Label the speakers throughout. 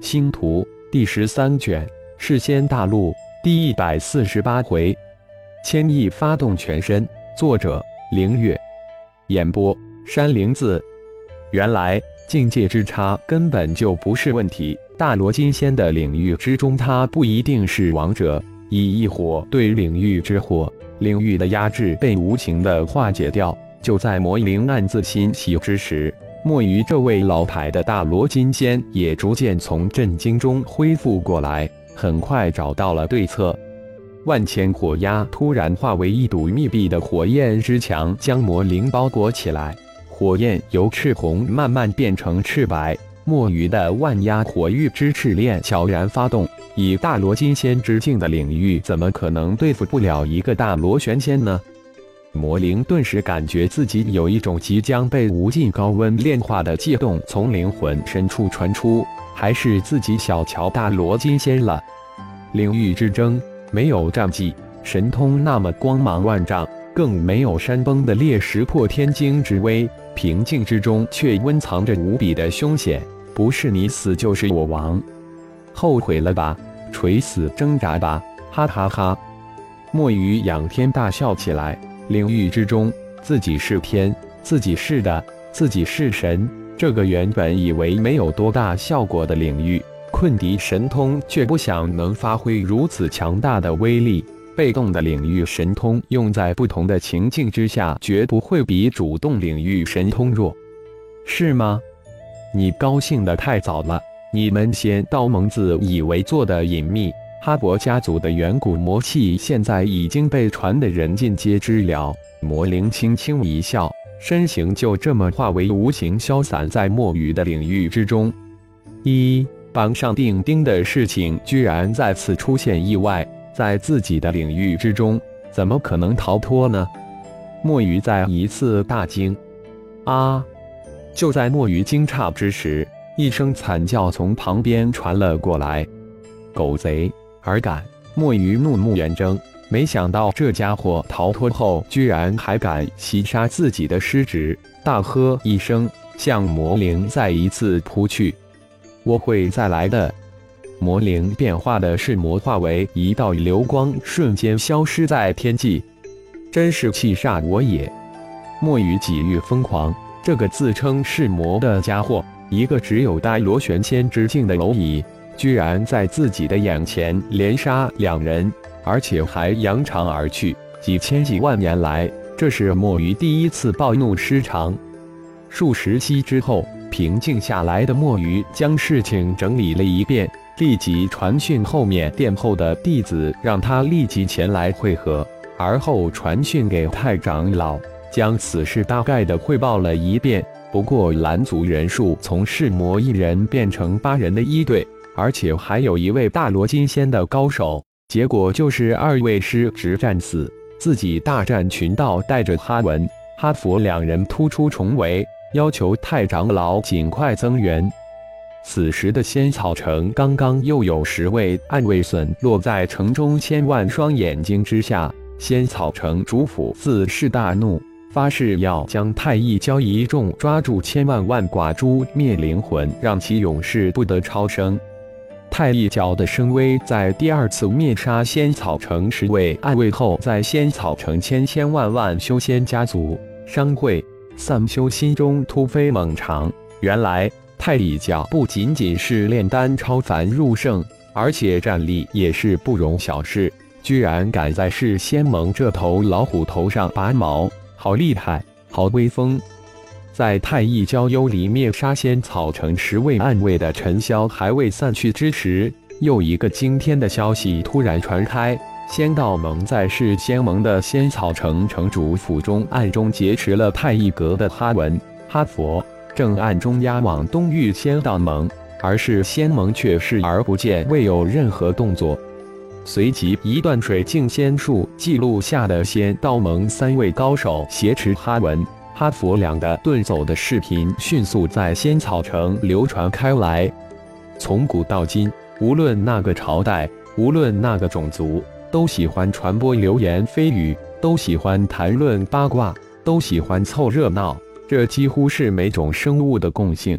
Speaker 1: 星图第十三卷，世仙大陆第一百四十八回，千亿发动全身。作者：凌月。演播：山灵子。原来境界之差根本就不是问题。大罗金仙的领域之中，他不一定是王者。以一火对领域之火，领域的压制被无情的化解掉。就在魔灵暗自欣喜之时。墨鱼这位老牌的大罗金仙也逐渐从震惊中恢复过来，很快找到了对策。万千火压突然化为一堵密闭的火焰之墙，将魔灵包裹起来。火焰由赤红慢慢变成赤白。墨鱼的万压火域之赤链悄然发动，以大罗金仙之境的领域，怎么可能对付不了一个大罗玄仙呢？魔灵顿时感觉自己有一种即将被无尽高温炼化的悸动从灵魂深处传出，还是自己小瞧大罗金仙了。领域之争没有战绩神通那么光芒万丈，更没有山崩的裂石破天惊之威，平静之中却温藏着无比的凶险。不是你死就是我亡，后悔了吧？垂死挣扎吧！哈哈哈！墨鱼仰天大笑起来。领域之中，自己是天，自己是的，自己是神。这个原本以为没有多大效果的领域，困敌神通却不想能发挥如此强大的威力。被动的领域神通用在不同的情境之下，绝不会比主动领域神通弱，是吗？你高兴的太早了。你们仙道盟自以为做的隐秘。哈勃家族的远古魔器现在已经被传的人尽皆知了。魔灵轻轻一笑，身形就这么化为无形，消散在墨鱼的领域之中。一绑上钉钉的事情居然再次出现意外，在自己的领域之中，怎么可能逃脱呢？墨鱼再一次大惊。啊！就在墨鱼惊诧之时，一声惨叫从旁边传了过来。狗贼！而敢！墨鱼怒目圆睁，没想到这家伙逃脱后，居然还敢袭杀自己的师侄，大喝一声，向魔灵再一次扑去。我会再来的。魔灵变化的是魔化为一道流光，瞬间消失在天际。真是气煞我也！墨鱼几欲疯狂，这个自称是魔的家伙，一个只有大螺旋仙之境的蝼蚁。居然在自己的眼前连杀两人，而且还扬长而去。几千几万年来，这是墨鱼第一次暴怒失常。数十息之后，平静下来的墨鱼将事情整理了一遍，立即传讯后面殿后的弟子，让他立即前来会合。而后传讯给太长老，将此事大概的汇报了一遍。不过蓝族人数从噬魔一人变成八人的一队。而且还有一位大罗金仙的高手，结果就是二位师直战死，自己大战群盗，带着哈文、哈佛两人突出重围，要求太长老尽快增援。此时的仙草城刚刚又有十位暗卫损落在城中千万双眼睛之下，仙草城主府自是大怒，发誓要将太乙蛟一众抓住，千万万寡诛灭灵魂，让其永世不得超生。太一角的声威，在第二次灭杀仙草城十位暗卫后，在仙草城千千万万修仙家族、商会、散修心中突飞猛长。原来太一角不仅仅是炼丹超凡入圣，而且战力也是不容小视，居然敢在是仙盟这头老虎头上拔毛，好厉害，好威风！在太一蛟幽离灭杀仙草城十位暗卫的尘嚣还未散去之时，又一个惊天的消息突然传开：仙道盟在是仙盟的仙草城城主府中暗中劫持了太一阁的哈文、哈佛，正暗中押往东域仙道盟，而是仙盟却视而不见，未有任何动作。随即，一段水镜仙术记录下的仙道盟三位高手挟持哈文。哈佛两的遁走的视频迅速在仙草城流传开来。从古到今，无论那个朝代，无论那个种族，都喜欢传播流言蜚语，都喜欢谈论八卦，都喜欢凑热闹，这几乎是每种生物的共性。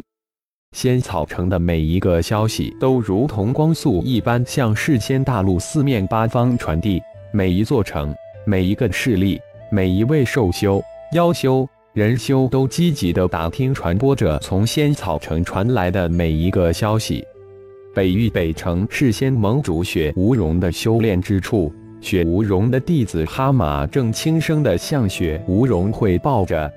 Speaker 1: 仙草城的每一个消息都如同光速一般向世仙大陆四面八方传递。每一座城、每一个势力、每一位兽修、妖修、人修都积极地打听、传播着从仙草城传来的每一个消息。北域北城是仙盟主雪无容的修炼之处，雪无容的弟子哈马正轻声地向雪无容汇报着：“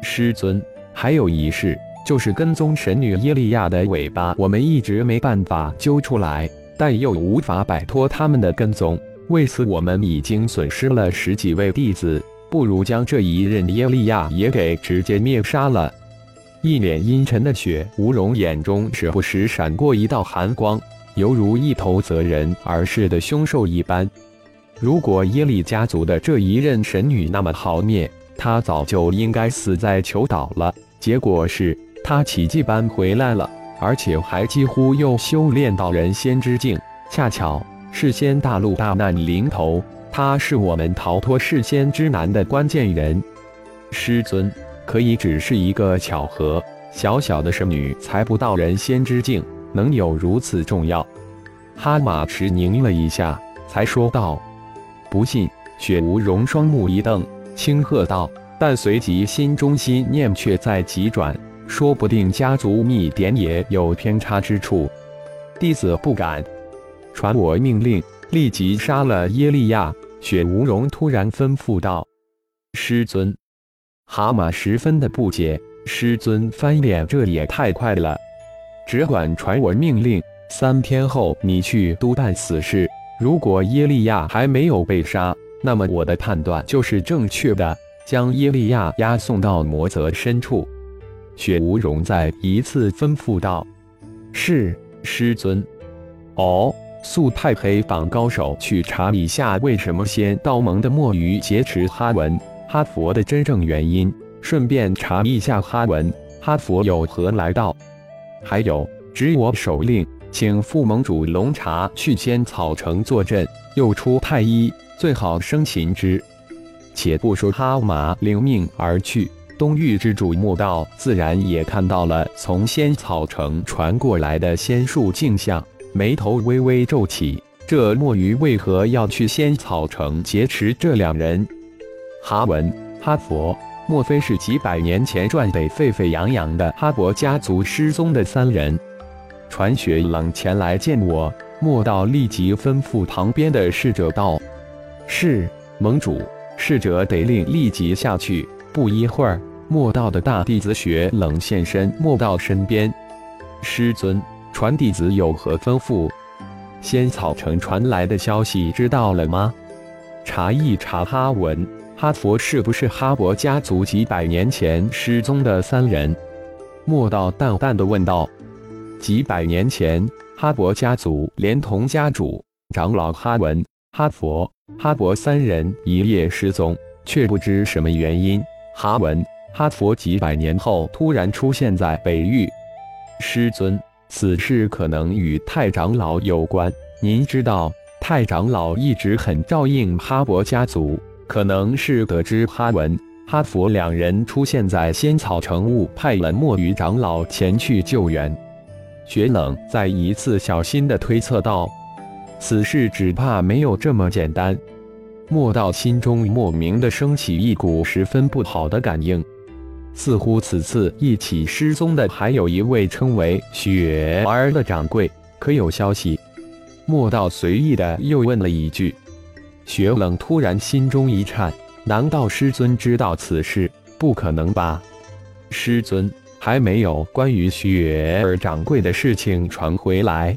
Speaker 1: 师尊，还有一事。”就是跟踪神女耶利亚的尾巴，我们一直没办法揪出来，但又无法摆脱他们的跟踪。为此，我们已经损失了十几位弟子，不如将这一任耶利亚也给直接灭杀了。一脸阴沉的雪无容眼中时不时闪过一道寒光，犹如一头责人而噬的凶兽一般。如果耶利家族的这一任神女那么好灭，她早就应该死在求岛了。结果是。他奇迹般回来了，而且还几乎又修炼到人仙之境。恰巧世仙大陆大难临头，他是我们逃脱世间之难的关键人。师尊，可以只是一个巧合，小小的神女才不到人仙之境，能有如此重要？哈马迟凝了一下，才说道：“不信。”雪无容双目一瞪，轻喝道，但随即心中心念却在急转。说不定家族秘典也有偏差之处，弟子不敢。传我命令，立即杀了耶利亚。雪无容突然吩咐道：“师尊。”蛤蟆十分的不解：“师尊翻脸，这也太快了！只管传我命令，三天后你去督办此事。如果耶利亚还没有被杀，那么我的判断就是正确的，将耶利亚押送到魔泽深处。”雪无容再一次吩咐道：“是，师尊。”哦，速派黑榜高手去查一下，为什么仙道盟的墨鱼劫持哈文、哈佛的真正原因，顺便查一下哈文、哈佛有何来到。还有，执我手令，请副盟主龙茶去仙草城坐镇，又出太医，最好生擒之。且不说哈马领命而去。东域之主莫道自然也看到了从仙草城传过来的仙术镜像，眉头微微皱起。这墨鱼为何要去仙草城劫持这两人？哈文、哈佛，莫非是几百年前传得沸沸扬扬的哈佛家族失踪的三人？传雪冷前来见我。莫道立即吩咐旁边的侍者道：“是盟主，侍者得令立即下去。”不一会儿。莫道的大弟子雪冷现身莫道身边，师尊，传弟子有何吩咐？仙草城传来的消息知道了吗？查一查哈文、哈佛是不是哈勃家族几百年前失踪的三人？莫道淡淡的问道。几百年前，哈勃家族连同家主、长老哈文、哈佛、哈勃三人一夜失踪，却不知什么原因。哈文。哈佛几百年后突然出现在北域，师尊，此事可能与太长老有关。您知道，太长老一直很照应哈勃家族，可能是得知哈文、哈佛两人出现在仙草城，误派了墨鱼长老前去救援。雪冷再一次小心地推测道：“此事只怕没有这么简单。”莫道心中莫名的升起一股十分不好的感应。似乎此次一起失踪的还有一位称为雪儿的掌柜，可有消息？莫道随意的又问了一句。雪冷突然心中一颤，难道师尊知道此事？不可能吧？师尊还没有关于雪儿掌柜的事情传回来，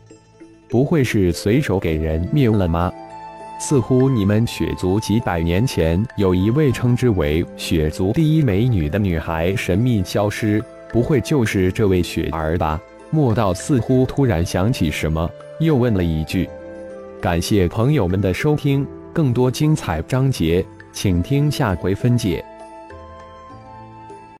Speaker 1: 不会是随手给人灭了吗？似乎你们雪族几百年前有一位称之为雪族第一美女的女孩神秘消失，不会就是这位雪儿吧？莫道似乎突然想起什么，又问了一句：“感谢朋友们的收听，更多精彩章节，请听下回分解。”